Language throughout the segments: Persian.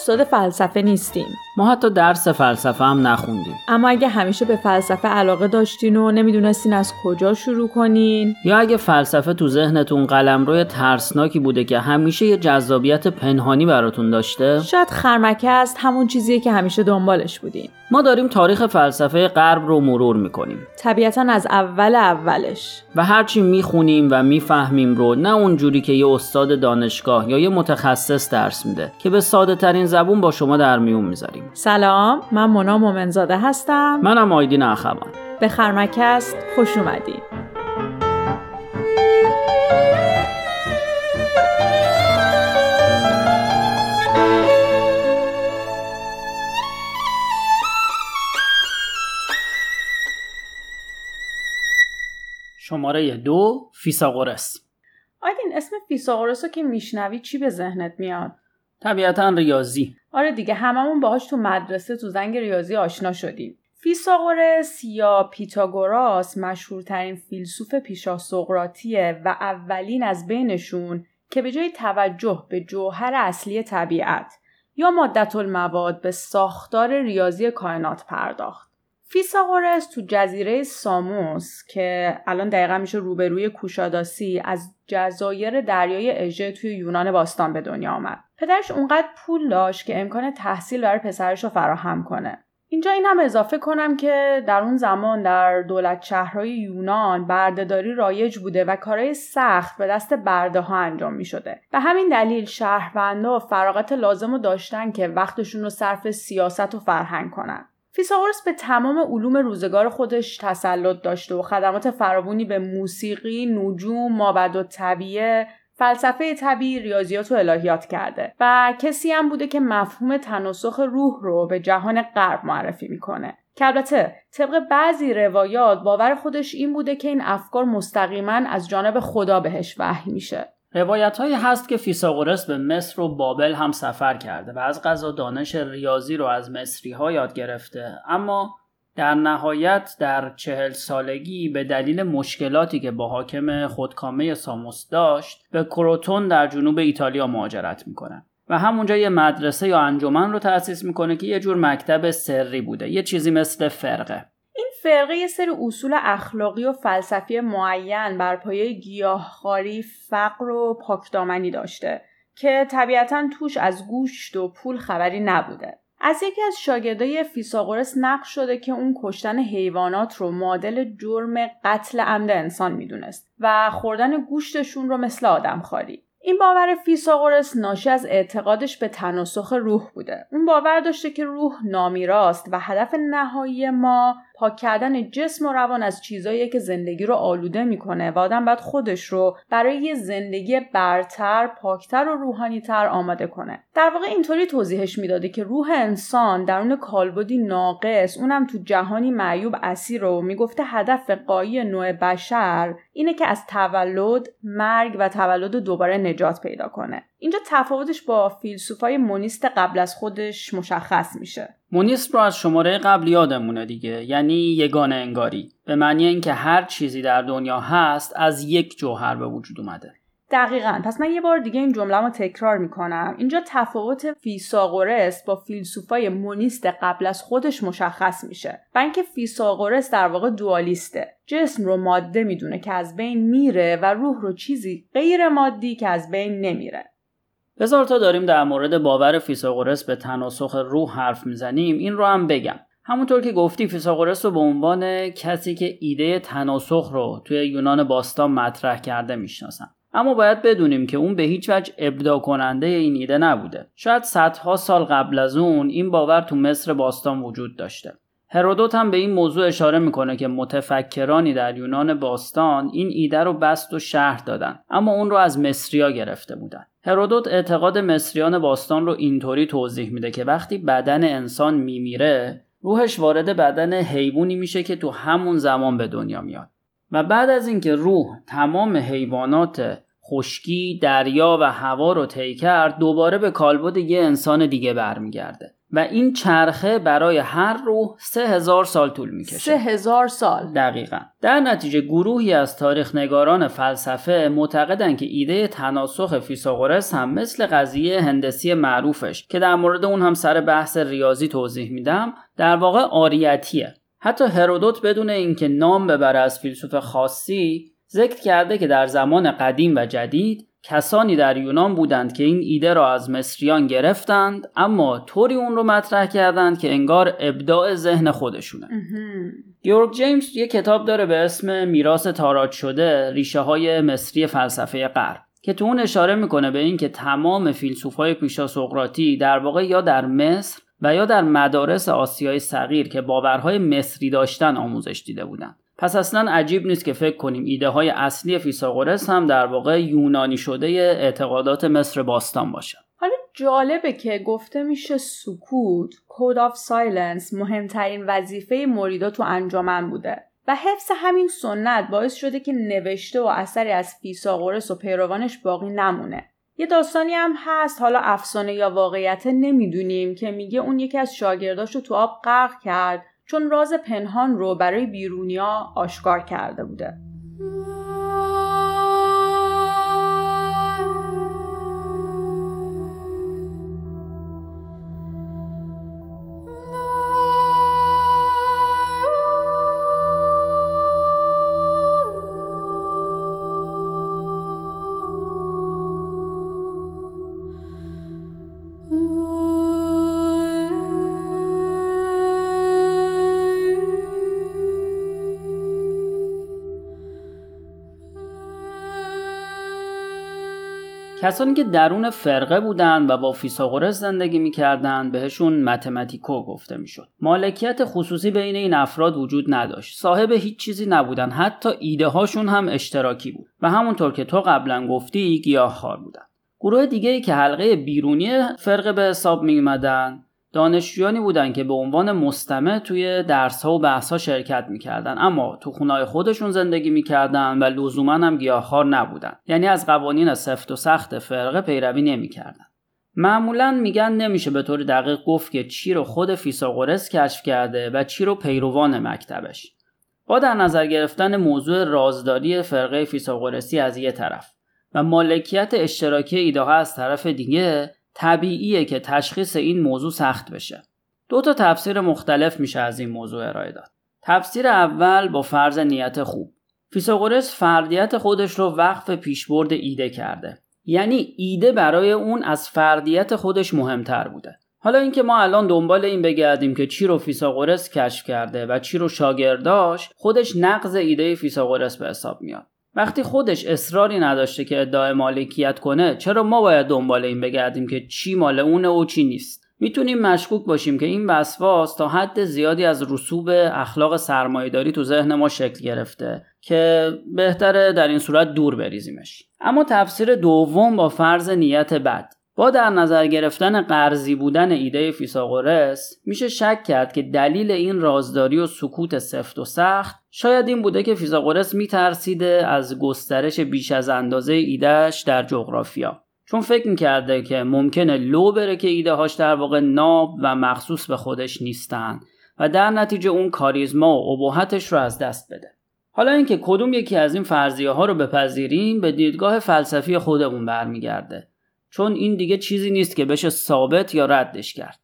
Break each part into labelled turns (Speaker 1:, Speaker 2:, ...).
Speaker 1: استاد فلسفه نیستیم.
Speaker 2: ما حتی درس فلسفه هم نخوندیم.
Speaker 1: اما اگه همیشه به فلسفه علاقه داشتین و نمی‌دونستین از کجا شروع کنین؟
Speaker 2: یا اگه فلسفه تو ذهنتون قلمروی ترسناکی بوده که همیشه یه جذابیت پنهانی براتون داشته؟
Speaker 1: شاید خرمکه است همون چیزیه که همیشه دنبالش بودین.
Speaker 2: ما داریم تاریخ فلسفه غرب رو مرور می‌کنیم.
Speaker 1: طبیعتا از اول اولش.
Speaker 2: و هرچی می‌خونیم و می‌فهمیم رو نه اونجوری که یه استاد دانشگاه یا یه متخصص درس میده که به ساده ترین زبون با شما در میون می‌ذاریم.
Speaker 1: سلام من مونا مومنزاده هستم.
Speaker 2: منم آیدین اخوان.
Speaker 1: به خرمکست خوش اومدید
Speaker 2: شماره دو فیساغورس
Speaker 1: آیدین اسم فیساغورس رو که میشنوی چی به ذهنت میاد؟
Speaker 2: طبیعتا ریاضی
Speaker 1: آره دیگه هممون باهاش تو مدرسه تو زنگ ریاضی آشنا شدیم فیثاغورس یا پیتاگوراس مشهورترین فیلسوف پیشا سقراطیه و اولین از بینشون که به جای توجه به جوهر اصلی طبیعت یا مادةالمواد به ساختار ریاضی کائنات پرداخت. فیثاغورس تو جزیره ساموس که الان دقیقا میشه روبروی کوشاداسی از جزایر دریای اژه توی یونان باستان به دنیا آمد. پدرش اونقدر پول داشت که امکان تحصیل برای پسرش رو فراهم کنه. اینجا این هم اضافه کنم که در اون زمان در دولت شهرهای یونان بردهداری رایج بوده و کارهای سخت به دست برده ها انجام می شده. به همین دلیل شهروندا فراغت لازم رو داشتن که وقتشون رو صرف سیاست و فرهنگ کنن. فیساغورس به تمام علوم روزگار خودش تسلط داشته و خدمات فراوانی به موسیقی، نجوم، مابد و طبیعه، فلسفه طبیعی ریاضیات و الهیات کرده و کسی هم بوده که مفهوم تناسخ روح رو به جهان غرب معرفی می‌کنه. که البته طبق بعضی روایات باور خودش این بوده که این افکار مستقیما از جانب خدا بهش وحی میشه.
Speaker 2: روایت هایی هست که فیساغورس به مصر و بابل هم سفر کرده و از غذا دانش ریاضی رو از مصری ها یاد گرفته. اما در نهایت در چهل سالگی به دلیل مشکلاتی که با حاکم خودکامه ساموس داشت به کروتون در جنوب ایتالیا مهاجرت می‌کنه و همونجا یه مدرسه یا انجمن رو تأسیس می‌کنه که یه جور مکتب سری بوده یه چیزی مثل فرقه.
Speaker 1: فرقه یه سری اصول اخلاقی و فلسفی معین بر پایه گیاهخواری فقر و پاکدامنی داشته که طبیعتا توش از گوشت و پول خبری نبوده از یکی از شاگردای فیساغورس نقش شده که اون کشتن حیوانات رو معادل جرم قتل عمد انسان می‌دونست و خوردن گوشتشون رو مثل آدم خاری. این باور فیساغورس ناشی از اعتقادش به تناسخ روح بوده. اون باور داشته که روح نامیراست و هدف نهایی ما پاک کردن جسم و روان از چیزایی که زندگی رو آلوده می‌کنه و آدم باید خودش رو برای یه زندگی برتر، پاکتر و روحانیتر آماده کنه. در واقع اینطوری توضیحش می‌داده که روح انسان درون کالبدی ناقص اونم تو جهانی معیوب اسیر رو می‌گفته هدف قایی نوع بشر اینه که از تولد، مرگ و تولد دوباره نجات پیدا کنه. اینجا تفاوتش با فیلسوفای مونیست قبل از خودش مشخص میشه.
Speaker 2: مونیست رو از شماره قبل یادمونه دیگه یعنی یگانه انگاری. به معنی اینکه هر چیزی در دنیا هست از یک جوهر به وجود اومده.
Speaker 1: دقیقا. پس من یه بار دیگه این جمله رو تکرار می‌کنم. اینجا تفاوت فیساغورس با فیلسوفای مونیست قبل از خودش مشخص میشه و اینکه فیساغورس در واقع دوالیسته. جسم رو ماده می‌دونه که از بین میره و روح رو چیزی غیر مادی که از بین نمیره.
Speaker 2: بذار تا داریم در مورد باور فیساغورس به تناسخ روح حرف می‌زنیم. این رو هم بگم. همونطور که گفتی فیساغورس رو به عنوان کسی که ایده تناسخ رو توی یونان باستان مطرح کرده می‌شناسن. اما باید بدونیم که اون به هیچ وجه ابداع کننده این ایده نبوده. شاید صدها سال قبل از اون این باور تو مصر باستان وجود داشته. هرودوت هم به این موضوع اشاره می‌کنه که متفکرانی در یونان باستان این ایده رو بست و شهر دادن اما اون رو از مصریا گرفته بودن. هرودوت اعتقاد مصریان باستان رو اینطوری توضیح میده که وقتی بدن انسان میمیره روحش وارد بدن حیوانی میشه که تو همون زمان به دنیا میاد. و بعد از اینکه روح تمام حیوانات خشکی دریا و هوا رو طی کرد دوباره به کالبد یه انسان دیگه برمیگرده. و این چرخه برای هر روح سه هزار سال طول می‌کشه.
Speaker 1: سه هزار سال.
Speaker 2: دقیقا. در نتیجه گروهی از تاریخ نگاران فلسفه معتقدند که ایده تناسخ فیثاغورس هم مثل قضیه هندسی معروفش که در مورد اون هم سر بحث ریاضی توضیح میدم در واقع آریتیه. حتی هرودوت بدون اینکه نام ببره از فیلسوف خاصی ذکر کرده که در زمان قدیم و جدید کسانی در یونان بودند که این ایده را از مصریان گرفتند اما طوری اون رو مطرح کردند که انگار ابداع ذهن خودشونه. گیورگ جیمز یه کتاب داره به اسم میراث تاراج شده ریشه های مصری فلسفه غرب که تو اون اشاره می‌کنه به اینکه تمام فیلسوف های پیشا سقراطی در واقع یا در مصر و یا در مدارس آسیای صغیر که باورهای مصری داشتن آموزش دیده بودند پس اصلا عجیب نیست که فکر کنیم ایده های اصلی فیساغورس هم در واقع یونانی شده اعتقادات مصر باستان باشه.
Speaker 1: حالا جالبه که گفته میشه سکوت code of silence مهمترین وظیفه مریدا تو انجمن بوده و حفظ همین سنت باعث شده که نوشته و اثری از فیثاغورس و پیروانش باقی نمونه یه داستانی هم هست حالا افسانه یا واقعیت نمی‌دونیم که میگه اون یکی از شاگرداش رو تو آب غرق کرد چون راز پنهان رو برای بیرونیا آشکار کرده بوده.
Speaker 2: کسانی که درون فرقه بودند و با فیساغورس زندگی می‌کردند بهشون متمتیکو گفته می‌شد. مالکیت خصوصی بین این افراد وجود نداشت. صاحب هیچ چیزی نبودن حتی ایده هاشون هم اشتراکی بود. و همونطور که تو قبلا گفتی گیاهخوار بودن گروه دیگه ای که حلقه بیرونی فرقه به حساب می دانشجویانی بودند که به عنوان مستمع توی درس ها و بحث ها شرکت می‌کردن. اما تو خونای خودشون زندگی می‌کردن و لزوما هم گیاهخوار نبودن. یعنی از قوانین سفت و سخت فرقه پیروی نمی‌کردن. معمولا میگن نمیشه به طور دقیق گفت که چی رو خود فیثاغورس کشف کرده و چی رو پیروان مکتبش. با در نظر گرفتن موضوع رازداری فرقه فیثاغورسی از یه طرف و مالکیت اشتراکی ایده از طرف دیگه طبیعیه که تشخیص این موضوع سخت بشه. دو تا تفسیر مختلف میشه از این موضوع ارائه داد. تفسیر اول با فرض نیت خوب. فیثاغورس فردیت خودش رو وقف پیشبرد ایده کرده. یعنی ایده برای اون از فردیت خودش مهمتر بوده. حالا اینکه ما الان دنبال این بگردیم که چی رو فیثاغورس کشف کرده و چی رو شاگرداش خودش نقض ایده فیثاغورس به حساب میاد. وقتی خودش اصراری نداشته که ادعای مالکیت کنه چرا ما باید دنبال این بگردیم که چی مال اونه و چی نیست؟ می‌تونیم مشکوک باشیم که این وسواس تا حد زیادی از رسوب اخلاق سرمایهداری تو ذهن ما شکل گرفته که بهتره در این صورت دور بریزیمش. اما تفسیر دوم با فرض نیت بد. با در نظر گرفتن قرضی بودن ایده فیثاغورس میشه شک کرد که دلیل این رازداری و سکوت سفت و سخت شاید این بوده که فیساغورس میترسیده از گسترش بیش از اندازه ایدهش در جغرافیا. چون فکر می‌کرده که ممکنه لو بره که ایده هاش در واقع ناب و مخصوص به خودش نیستن و در نتیجه اون کاریزما و ابهتش رو از دست بده. حالا اینکه کدوم یکی از این فرضیه ها رو بپذیریم به دیدگاه فلسفی خودمون برمیگرده. چون این دیگه چیزی نیست که بشه ثابت یا ردش کرد.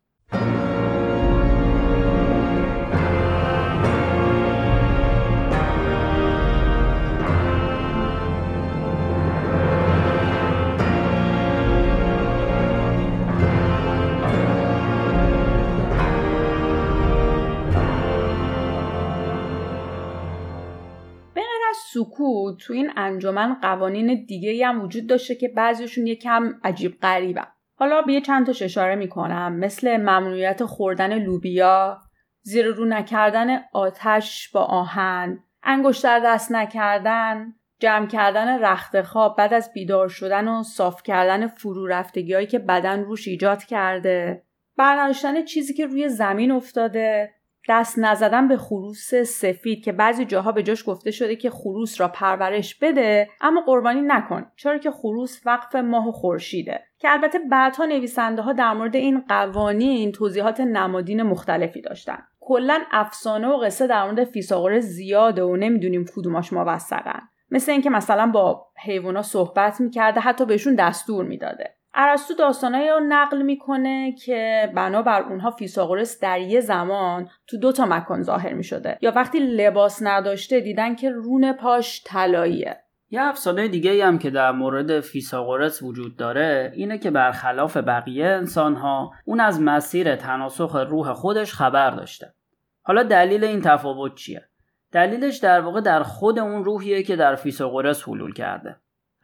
Speaker 1: سکوت تو این انجمن قوانین دیگه هم وجود داشته که بعضیشون یکم عجیب غریبن حالا به یه چند تاش اشاره می‌کنم. مثل ممنوعیت خوردن لوبیا زیر رو نکردن آتش با آهن انگشتر دست نکردن جمع کردن رخت خواب بعد از بیدار شدن و صاف کردن فرو رفتگی که بدن روش ایجاد کرده. برداشتن چیزی که روی زمین افتاده. دست نزدن به خروس سفید که بعضی جاها به جاش گفته شده که خروس را پرورش بده اما قربانی نکن چرا که خروس وقف ماه و خورشیده. که البته بعدها نویسنده ها در مورد این قوانین توضیحات نمادین مختلفی داشتن. کلا افسانه و قصه در مورد فیساغورس زیاده و نمی‌دونیم کدوماش موثقن مثل اینکه مثلا با حیوانا صحبت می‌کرده حتی بهشون دستور می‌داده. ارسطو داستانهایی رو نقل می‌کنه که بنابر اونها فیساغورس در یه زمان تو دو تا مکان ظاهر می‌شده. یا وقتی لباس نداشته دیدن که رون پاش طلاییه.
Speaker 2: یه افسانه دیگه هم که در مورد فیساغورس وجود داره اینه که برخلاف بقیه انسانها اون از مسیر تناسخ روح خودش خبر داشته. حالا دلیل این تفاوت چیه؟ دلیلش در واقع در خود اون روحیه که در فیساغورس حلول کرده.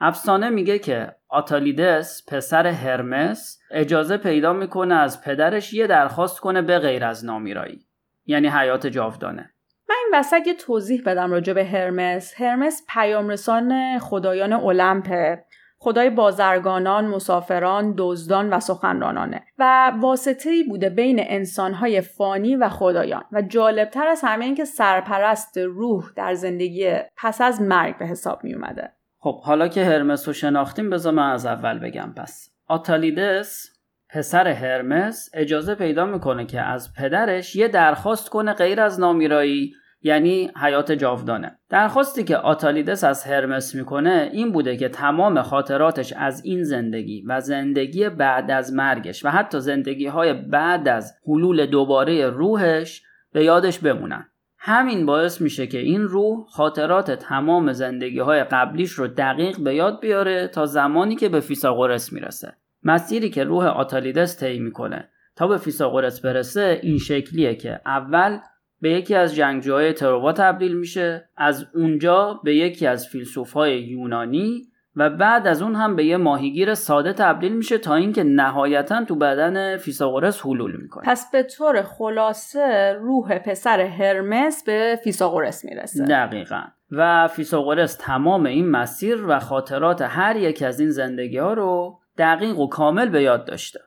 Speaker 2: افسانه میگه که آتالیدس پسر هرمس اجازه پیدا می‌کنه از پدرش یه درخواست کنه به غیر از نامیرایی. یعنی حیات جاودانه.
Speaker 1: من این وسط یه توضیح بدم راجع به هرمس. هرمس پیامرسان خدایان المپه خدای بازرگانان، مسافران، دزدان و سخنرانانه. و واسطه ای بوده بین انسانهای فانی و خدایان. و جالبتر از همه این که سرپرست روح در زندگی پس از مرگ به حساب می اومده.
Speaker 2: خب حالا که هرمس رو شناختیم بذار من از اول بگم. پس آتالیدس پسر هرمس اجازه پیدا می‌کنه که از پدرش یه درخواست کنه غیر از نامیرایی یعنی حیات جاودانه. درخواستی که آتالیدس از هرمس می‌کنه این بوده که تمام خاطراتش از این زندگی و زندگی بعد از مرگش و حتی زندگی های بعد از حلول دوباره روحش به یادش بمونن. همین باعث میشه که این روح خاطرات تمام زندگی های قبلیش رو دقیق به یاد بیاره تا زمانی که به فیساغورس می‌رسه. مسیری که روح آتالیدس طی می‌کنه. تا به فیثاغورس برسه این شکلیه که اول به یکی از جنگجوهای تروا تبدیل میشه از اونجا به یکی از فیلسوفهای یونانی و بعد از اون هم به یه ماهیگیر ساده تبدیل میشه تا اینکه نهایتا تو بدن فیثاغورس حلول می‌کنه.
Speaker 1: پس به طور خلاصه روح پسر هرمس به فیثاغورس می‌رسه.
Speaker 2: دقیقا. و فیثاغورس تمام این مسیر و خاطرات هر یک از این زندگی ها رو دقیق و کامل به یاد داشته.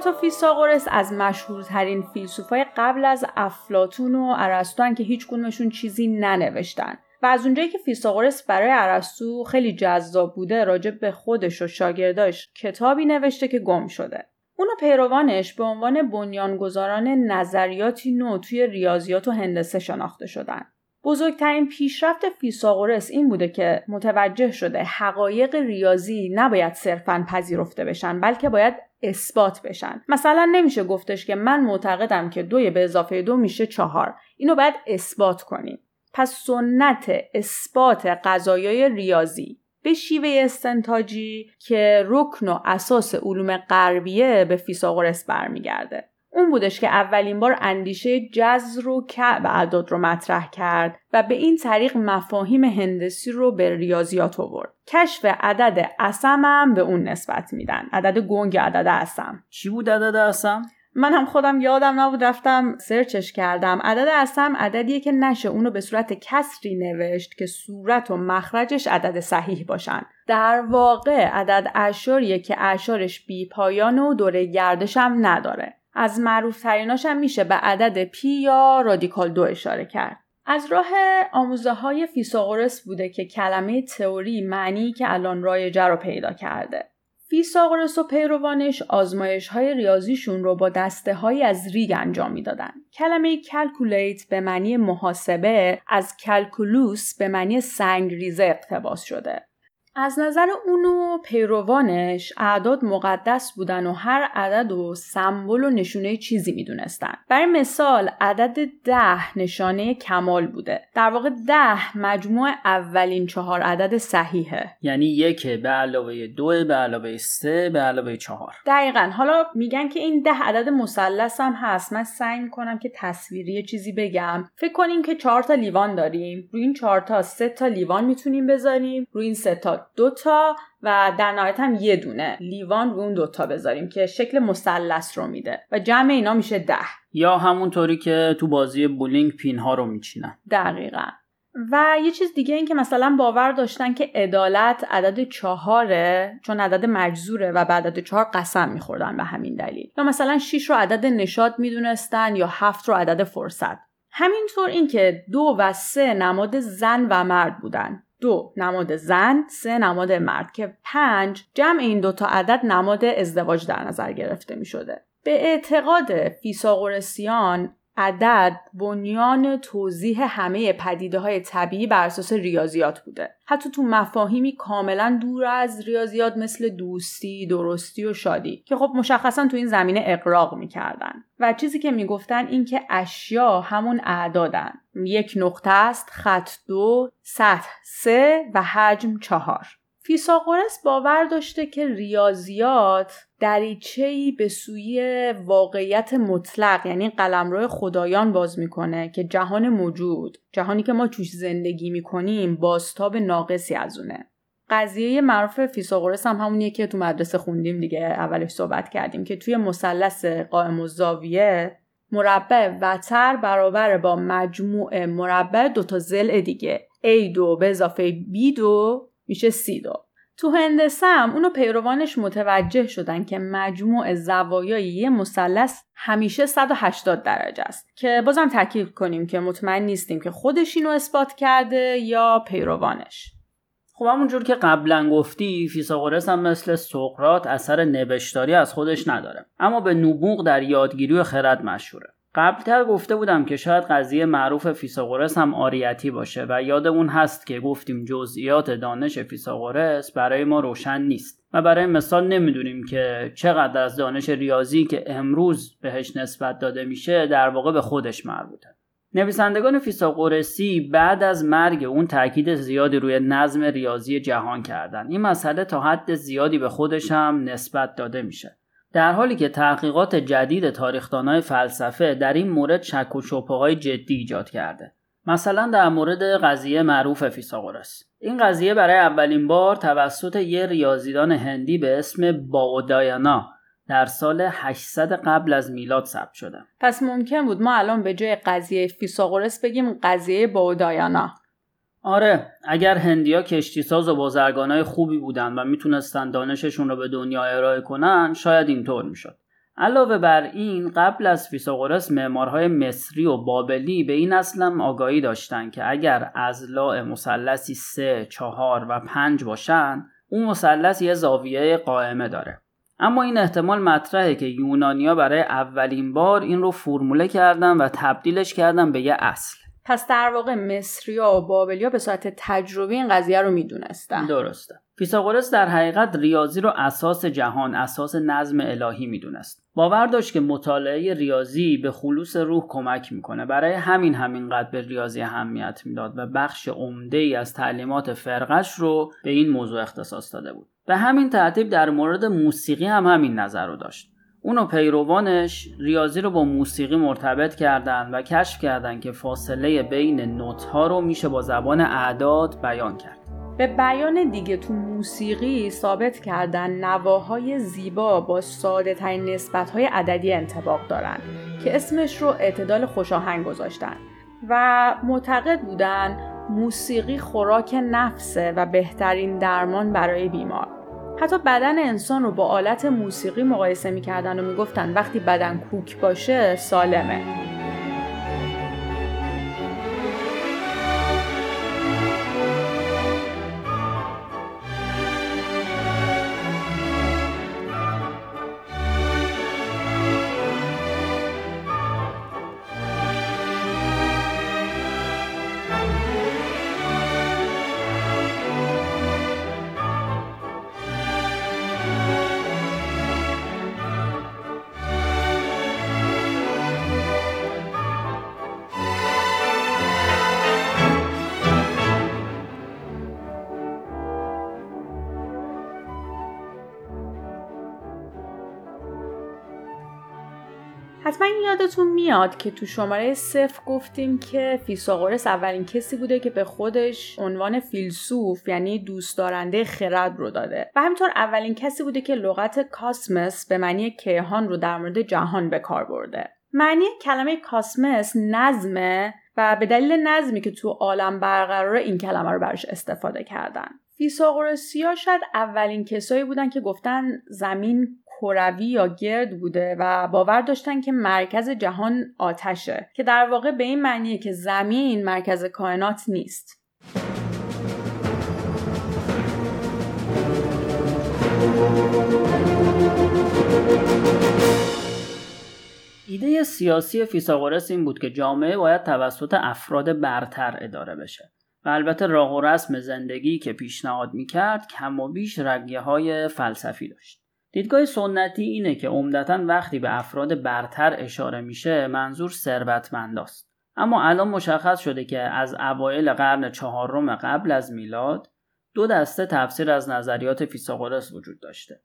Speaker 1: سقراط و فیثاغورس از مشهورترین فیلسوفای قبل از افلاتون و ارسطو که هیچ کدومشون چیزی ننوشتن. و از اونجایی که فیثاغورس برای ارسطو خیلی جذاب بوده راجع به خودش و شاگرداش کتابی نوشته که گم شده. اون پیروانش به عنوان بنیانگذاران نظریاتی نو توی ریاضیات و هندسه شناخته شدن. بزرگترین پیشرفت فیثاغورس این بوده که متوجه شده حقایق ریاضی نباید صرفا پذیرفته بشن بلکه باید اثبات بشن. مثلا نمیشه گفتش که من معتقدم که دوی به اضافه دو میشه چهار. اینو باید اثبات کنیم. پس سنت اثبات قضایای ریاضی به شیوه استنتاجی که رکن و اساس علوم غربیه به فیساغورس برمیگرده. اون بودش که اولین بار اندیشه جذر و کعب اعداد رو مطرح کرد و به این طریق مفاهیم هندسی رو به ریاضیات آورد. کشف عدد اسم هم به اون نسبت میدن. عدد گنگ عدد اسم.
Speaker 2: چی بود عدد اسم؟
Speaker 1: من هم خودم یادم نبود رفتم سرچش کردم عدد اسم عددیه که نشه اونو به صورت کسری نوشت که صورت و مخرجش عدد صحیح باشن در واقع عدد اعشاریه که اعشارش بی پایان و دوره گردش هم نداره از معروف تریناش هم میشه به عدد پی یا رادیکال دو اشاره کرد. از راه آموزه های فیثاغورس بوده که کلمه تئوری معنی که الان رایجه رو پیدا کرده. فیثاغورس و پیروانش آزمایش های ریاضیشون رو با دسته های از ریگ انجام می‌دادن. کلمه calculate به معنی محاسبه از calculus به معنی سنگ ریزه اقتباس شده. از نظر اونو پیروانش اعداد مقدس بودن و هر عدد رو سمبل و نشونه چیزی می‌دونستن. برای مثال عدد ده نشانه کمال بوده. در واقع ده مجموع اولین چهار عدد صحیحه.
Speaker 2: یعنی یک به علاوه دو به علاوه سه به علاوه چهار.
Speaker 1: دقیقا. حالا میگن که این ده عدد مثلث هم هست. من سعی می‌کنم که تصویری چیزی بگم. فکر کنیم که چهار تا لیوان داریم. روی این چهار تا سه تا لیوان می‌تونیم بذاریم. روی این سه تا دو تا و در نهایت هم یه دونه. لیوان رو اون دوتا بذاریم که شکل مثلث رو میده. و جمع اینا میشه ده.
Speaker 2: یا همونطوری که تو بازی بولینگ پین ها رو میچینن.
Speaker 1: دقیقا. و یه چیز دیگه این که مثلا باور داشتن که عدالت عدد چهاره چون عدد مجزوره و به عدد چهار قسم میخوردن به همین دلیل. یا مثلا شیش رو عدد نشاد می‌دونستن یا هفت رو عدد فرصت. همینطور اینکه دو و سه نماد زن و مرد بودن. دو نماد زن سه نماد مرد که پنج جمع این دوتا عدد نماد ازدواج در نظر گرفته می شده. به اعتقاد فیساغورسیان عدد بنیان توضیح همه پدیده های طبیعی بر اساس ریاضیات بوده. حتی تو مفاهیمی کاملا دور از ریاضیات مثل دوستی درستی و شادی که خب مشخصا تو این زمینه اقراق می‌کردن. و چیزی که می‌گفتن این که اشیا همون اعدادن. یک نقطه است خط دو سطح سه و حجم چهار. فیساغورس باور داشته که ریاضیات دریچه‌ای به سوی واقعیت مطلق یعنی قلمرو خدایان باز می‌کنه که جهان موجود جهانی که ما توش زندگی می‌کنیم بازتاب ناقصی از اونه. قضیه معروف فیساغورس هم همونیه که تو مدرسه خوندیم دیگه اولش صحبت کردیم که توی مثلث قائم و زاویه مربع وتر برابر با مجموع مربع دوتا زل دیگه A2 به اضافه B2 میشه سی دو تو هندسه هم اونو پیروانش متوجه شدن که مجموع زوایای یه مثلث همیشه 180 درجه است که بازم تاکید کنیم که مطمئن نیستیم که خودش اینو اثبات کرده یا پیروانش.
Speaker 2: خب همونجور که قبلا گفتی فیثاغورس هم مثل سقراط اثر نوشتاری از خودش نداره اما به نبوغ در یادگیری و خرد مشهوره. قبلتر گفته بودم که شاید قضیه معروف فیثاغورس هم عاریتی باشه و یادمون هست که گفتیم جزئیات دانش فیثاغورس برای ما روشن نیست و برای مثال نمی‌دونیم که چقدر از دانش ریاضی که امروز بهش نسبت داده میشه در واقع به خودش مربوطه. نویسندگان فیساغورسی بعد از مرگ اون تاکید زیادی روی نظم ریاضی جهان کردن. این مسئله تا حد زیادی به خودش هم نسبت داده میشه. در حالی که تحقیقات جدید تاریخدانای فلسفه در این مورد شک و شبه جدی ایجاد کرده. مثلا در مورد قضیه معروف فیساغورس این قضیه برای اولین بار توسط یه ریاضیدان هندی به اسم باودایانا در سال 800 قبل از میلاد ثبت شده.
Speaker 1: پس ممکن بود ما الان به جای قضیه فیساغورس بگیم قضیه باودایانا.
Speaker 2: آره اگر هندیا کشتی ساز و بازرگانای خوبی بودن و می‌تونستن دانششون رو به دنیا ارائه کنن شاید اینطور می‌شد. علاوه بر این قبل از فیساغورس معمارهای مصری و بابلی به این اصلم آگاهی داشتن که اگر از لاع مثلثی سه، چهار و پنج باشن اون مثلث یه زاویه قائمه داره. اما این احتمال مطرحه که یونانیا برای اولین بار این رو فرموله کردن و تبدیلش کردن به یه اصل.
Speaker 1: پس در واقع مصریا و بابلیا به صورت تجربی این قضیه رو می‌دونستن.
Speaker 2: درسته. فیثاغورس در حقیقت ریاضی رو اساس جهان اساس نظم الهی می‌دونست. باور داشت که مطالعه ریاضی به خلوص روح کمک می‌کنه. برای همین همینقدر به ریاضی اهمیت می‌داد و بخش عمده ای از تعلیمات فرقش رو به این موضوع اختصاص داده بود. به همین ترتیب در مورد موسیقی هم همین نظر رو داشت. اون و پیروانش ریاضی رو با موسیقی مرتبط کردن و کشف کردن که فاصله بین نوت ها رو میشه با زبان اعداد بیان کرد.
Speaker 1: به بیان دیگه تو موسیقی ثابت کردن نواهای زیبا با ساده ترین نسبت های عددی انتباق دارن که اسمش رو اعتدال خوشاهنگ گذاشتن و معتقد بودن موسیقی خوراک نفسه و بهترین درمان برای بیمار. حتی بدن انسان رو با آلت موسیقی مقایسه می‌کردن و می‌گفتن وقتی بدن کوک باشه سالمه. حتما یادتون میاد که تو شماره صفر گفتیم که فیساغورس اولین کسی بوده که به خودش عنوان فیلسوف یعنی دوست دارنده خرد رو داده. و همینطور اولین کسی بوده که لغت کاسمس به معنی کیهان رو در مورد جهان به کار برده. معنی کلمه کاسمس نظمه و به دلیل نظمی که تو عالم برقراره این کلمه رو براش استفاده کردن. فیساغورسیا شاید اولین کسایی بودن که گفتن زمین کروی یا گرد بوده و باور داشتن که مرکز جهان آتشه که در واقع به این معنیه که زمین مرکز کائنات نیست.
Speaker 2: ایده سیاسی فیساغورس این بود که جامعه باید توسط افراد برتر اداره بشه و البته راه و رسم زندگی که پیشنهاد می‌کرد کم و بیش رگیه های فلسفی داشت. دیدگاه سنتی اینه که عمدتا وقتی به افراد برتر اشاره میشه منظور ثروتمنداست. اما الان مشخص شده که از اوایل قرن چهارم قبل از میلاد دو دسته تفسیر از نظریات فیثاغورس وجود داشته.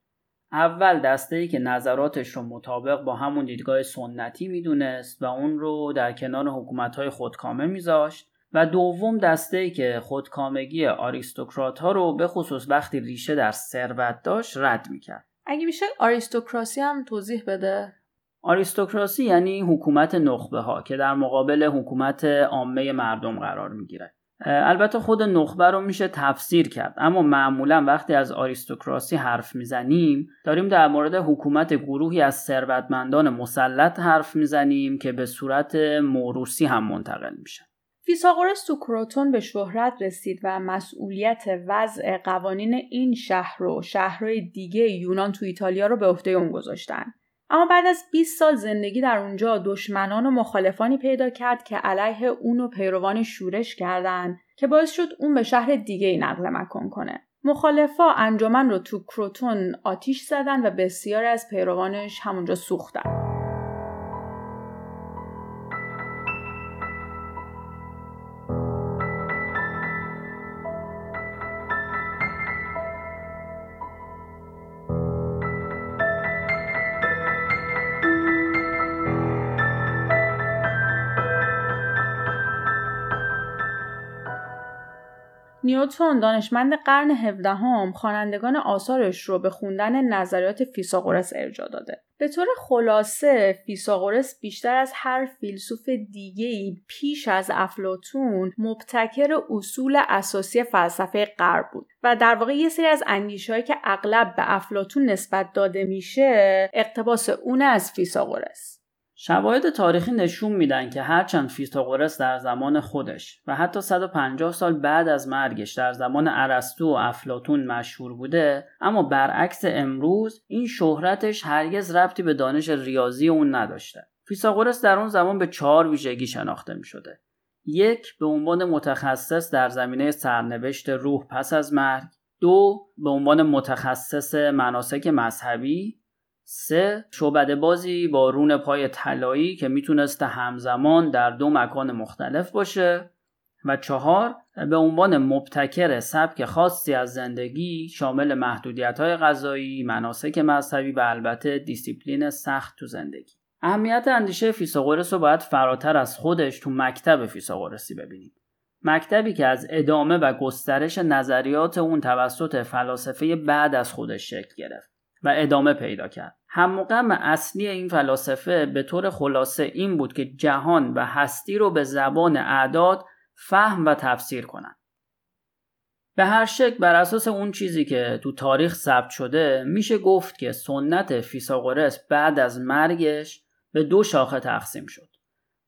Speaker 2: اول دسته ای که نظراتش رو مطابق با همون دیدگاه سنتی می‌دونست و اون رو در کنار حکومت خودکامه میذاشت و دوم دسته ای که خودکامگی آریستوکرات ها رو به خصوص وقتی ریشه در ثروت داشت رد می‌کرد.
Speaker 1: اگه میشه آریستوکراسی هم توضیح بده.
Speaker 2: آریستوکراسی یعنی حکومت نخبه ها که در مقابل حکومت عامه مردم قرار می‌گیره. البته خود نخبه رو میشه تفسیر کرد اما معمولا وقتی از آریستوکراسی حرف می‌زنیم داریم در مورد حکومت گروهی از ثروتمندان مسلط حرف می‌زنیم که به صورت موروسی هم منتقل میشن.
Speaker 1: فیساغورس تو کروتون به شهرت رسید و مسئولیت وضع قوانین این شهر و شهرهای دیگه یونان تو ایتالیا رو به عهده اون گذاشتن. اما بعد از 20 سال زندگی در اونجا دشمنان و مخالفانی پیدا کرد که علیه اون و پیروان شورش کردند که باعث شد اون به شهر دیگه ای نقل مکان کنه. مخالفا انجمن رو تو کروتون آتیش زدن و بسیاری از پیروانش همونجا سوختن. نیوتون دانشمند قرن هفدهم خوانندگان آثارش رو به خوندن نظریات فیثاغورس ارجاع داده. به طور خلاصه فیثاغورس بیشتر از هر فیلسوف دیگه‌ای پیش از افلاتون مبتکر اصول اساسی فلسفه غرب بود و در واقع یه سری از اندیشه‌هایی که اغلب به افلاتون نسبت داده میشه اقتباس اون از فیثاغورس.
Speaker 2: شواهد تاریخی نشون میدن که هرچند فیثاغورس در زمان خودش و حتی 150 سال بعد از مرگش در زمان ارسطو و افلاتون مشهور بوده اما برعکس امروز این شهرتش هرگز ربطی به دانش ریاضی اون نداشته. فیثاغورس در اون زمان به چهار ویژگی شناخته می شده. یک به عنوان متخصص در زمینه سرنوشت روح پس از مرگ. دو به عنوان متخصص مناسک مذهبی. سه شعبده بازی با رون پای طلایی که می‌تونسته همزمان در دو مکان مختلف باشه و چهار به عنوان مبتکر سبک خاصی از زندگی شامل محدودیت های غذایی، مناسک مذهبی و البته دیسیپلین سخت تو زندگی. اهمیت اندیشه فیساغورس رو باید فراتر از خودش تو مکتب فیساغورسی ببینیم. مکتبی که از ادامه و گسترش نظریات اون توسط فلاسفه بعد از خودش شکل گرفت. و ادامه پیدا کرد. هم اصلی این فلاسفه به طور خلاصه این بود که جهان و هستی رو به زبان اعداد فهم و تفسیر کنند. به هر شکل بر اساس اون چیزی که تو تاریخ ثبت شده میشه گفت که سنت فیساغورس بعد از مرگش به دو شاخه تقسیم شد.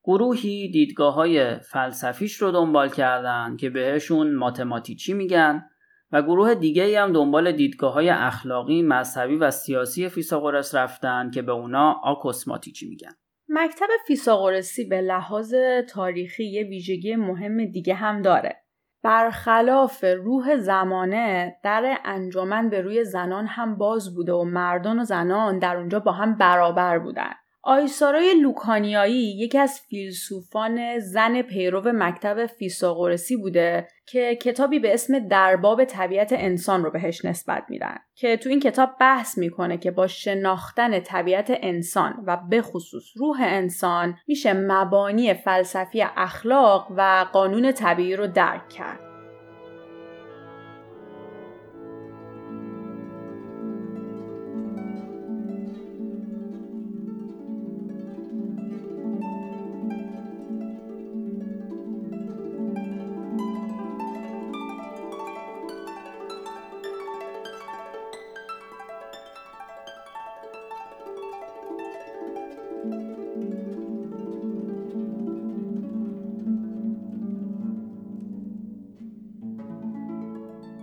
Speaker 2: گروهی دیدگاه های فلسفیش رو دنبال کردن که بهشون ماتماتیچی میگن و گروه دیگه هم دنبال دیدگاه های اخلاقی، مذهبی و سیاسی فیساغورس رفتن که به اونا آکوسماتیچی میگن.
Speaker 1: مکتب فیساغورسی به لحاظ تاریخی یه ویژگی مهم دیگه هم داره. برخلاف روح زمانه در انجمن به روی زنان هم باز بوده و مردان و زنان در اونجا با هم برابر بودن. آیسارای لوکانیایی یکی از فیلسوفان زن پیرو مکتب فیساغورسی بوده که کتابی به اسم درباب طبیعت انسان رو بهش نسبت میدن که تو این کتاب بحث می‌کنه که با شناختن طبیعت انسان و به خصوص روح انسان میشه مبانی فلسفی اخلاق و قانون طبیعی رو درک کرد.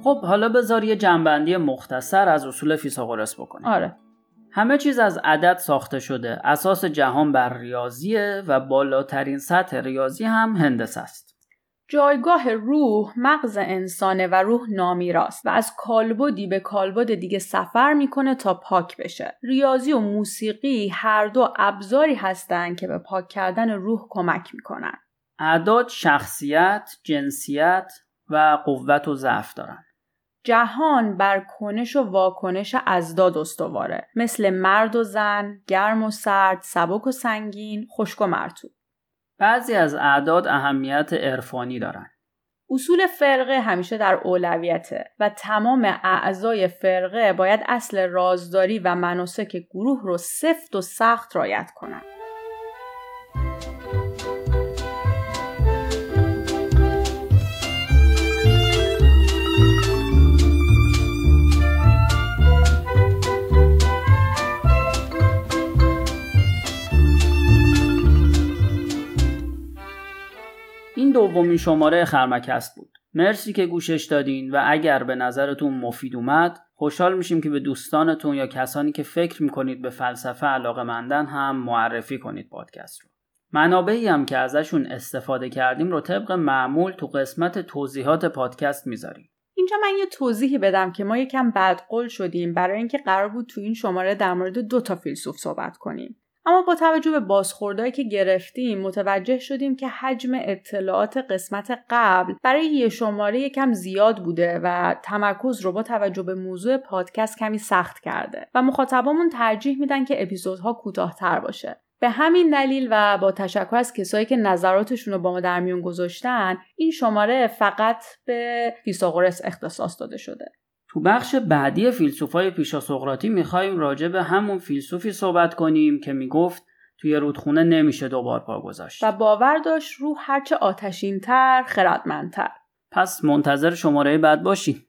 Speaker 2: خب حالا بذار یه جنبندی مختصر از اصول فیثاغورس بکنیم
Speaker 1: آره
Speaker 2: همه چیز از عدد ساخته شده اساس جهان بر ریاضیه و بالاترین سطح ریاضی هم هندسه است
Speaker 1: جایگاه روح مغز انسانه و روح نامیراست و از کالبدی به کالبد دیگه سفر می‌کنه تا پاک بشه. ریاضی و موسیقی هر دو ابزاری هستند که به پاک کردن روح کمک می‌کنن.
Speaker 2: اعداد شخصیت، جنسیت و قوت و ضعف دارن.
Speaker 1: جهان بر کنش و واکنش ازداد استواره مثل مرد و زن، گرم و سرد، سبک و سنگین، خشک و مرتوب.
Speaker 2: بعضی از اعداد اهمیت عرفانی دارن.
Speaker 1: اصول فرقه همیشه در اولویته و تمام اعضای فرقه باید اصل رازداری و مناسک گروه رو سفت و سخت رایت کنند.
Speaker 2: دومین شماره خرمکست بود. مرسی که گوشش دادین و اگر به نظرتون مفید اومد خوشحال میشیم که به دوستانتون یا کسانی که فکر می‌کنید به فلسفه علاقه مندن هم معرفی کنید پادکست رو. منابعی هم که ازشون استفاده کردیم رو طبق معمول تو قسمت توضیحات پادکست می‌ذاریم.
Speaker 1: اینجا من یه توضیحی بدم که ما یکم بدقل شدیم برای اینکه قرار بود تو این شماره در مورد دو تا فیلسوف صحبت کنیم. اما با توجه به بازخوردهایی که گرفتیم متوجه شدیم که حجم اطلاعات قسمت قبل برای یه شماره یکم زیاد بوده و تمرکز رو با توجه به موضوع پادکست کمی سخت کرده و مخاطبامون ترجیح میدن که اپیزودها کوتاهتر باشه. به همین دلیل و با تشکر از کسایی که نظراتشون رو با ما در میون گذاشتن این شماره فقط به فیساغورس اختصاص داده شده.
Speaker 2: تو بخش بعدی فیلسوفای پیشا سقراطی می‌خوایم راجع به همون فیلسوفی صحبت کنیم که می‌گفت توی رودخونه نمیشه دوبار پا گذاشت.
Speaker 1: و باور داشت روح هرچه آتشینتر خردمندتر.
Speaker 2: پس منتظر شماره بعد باشیم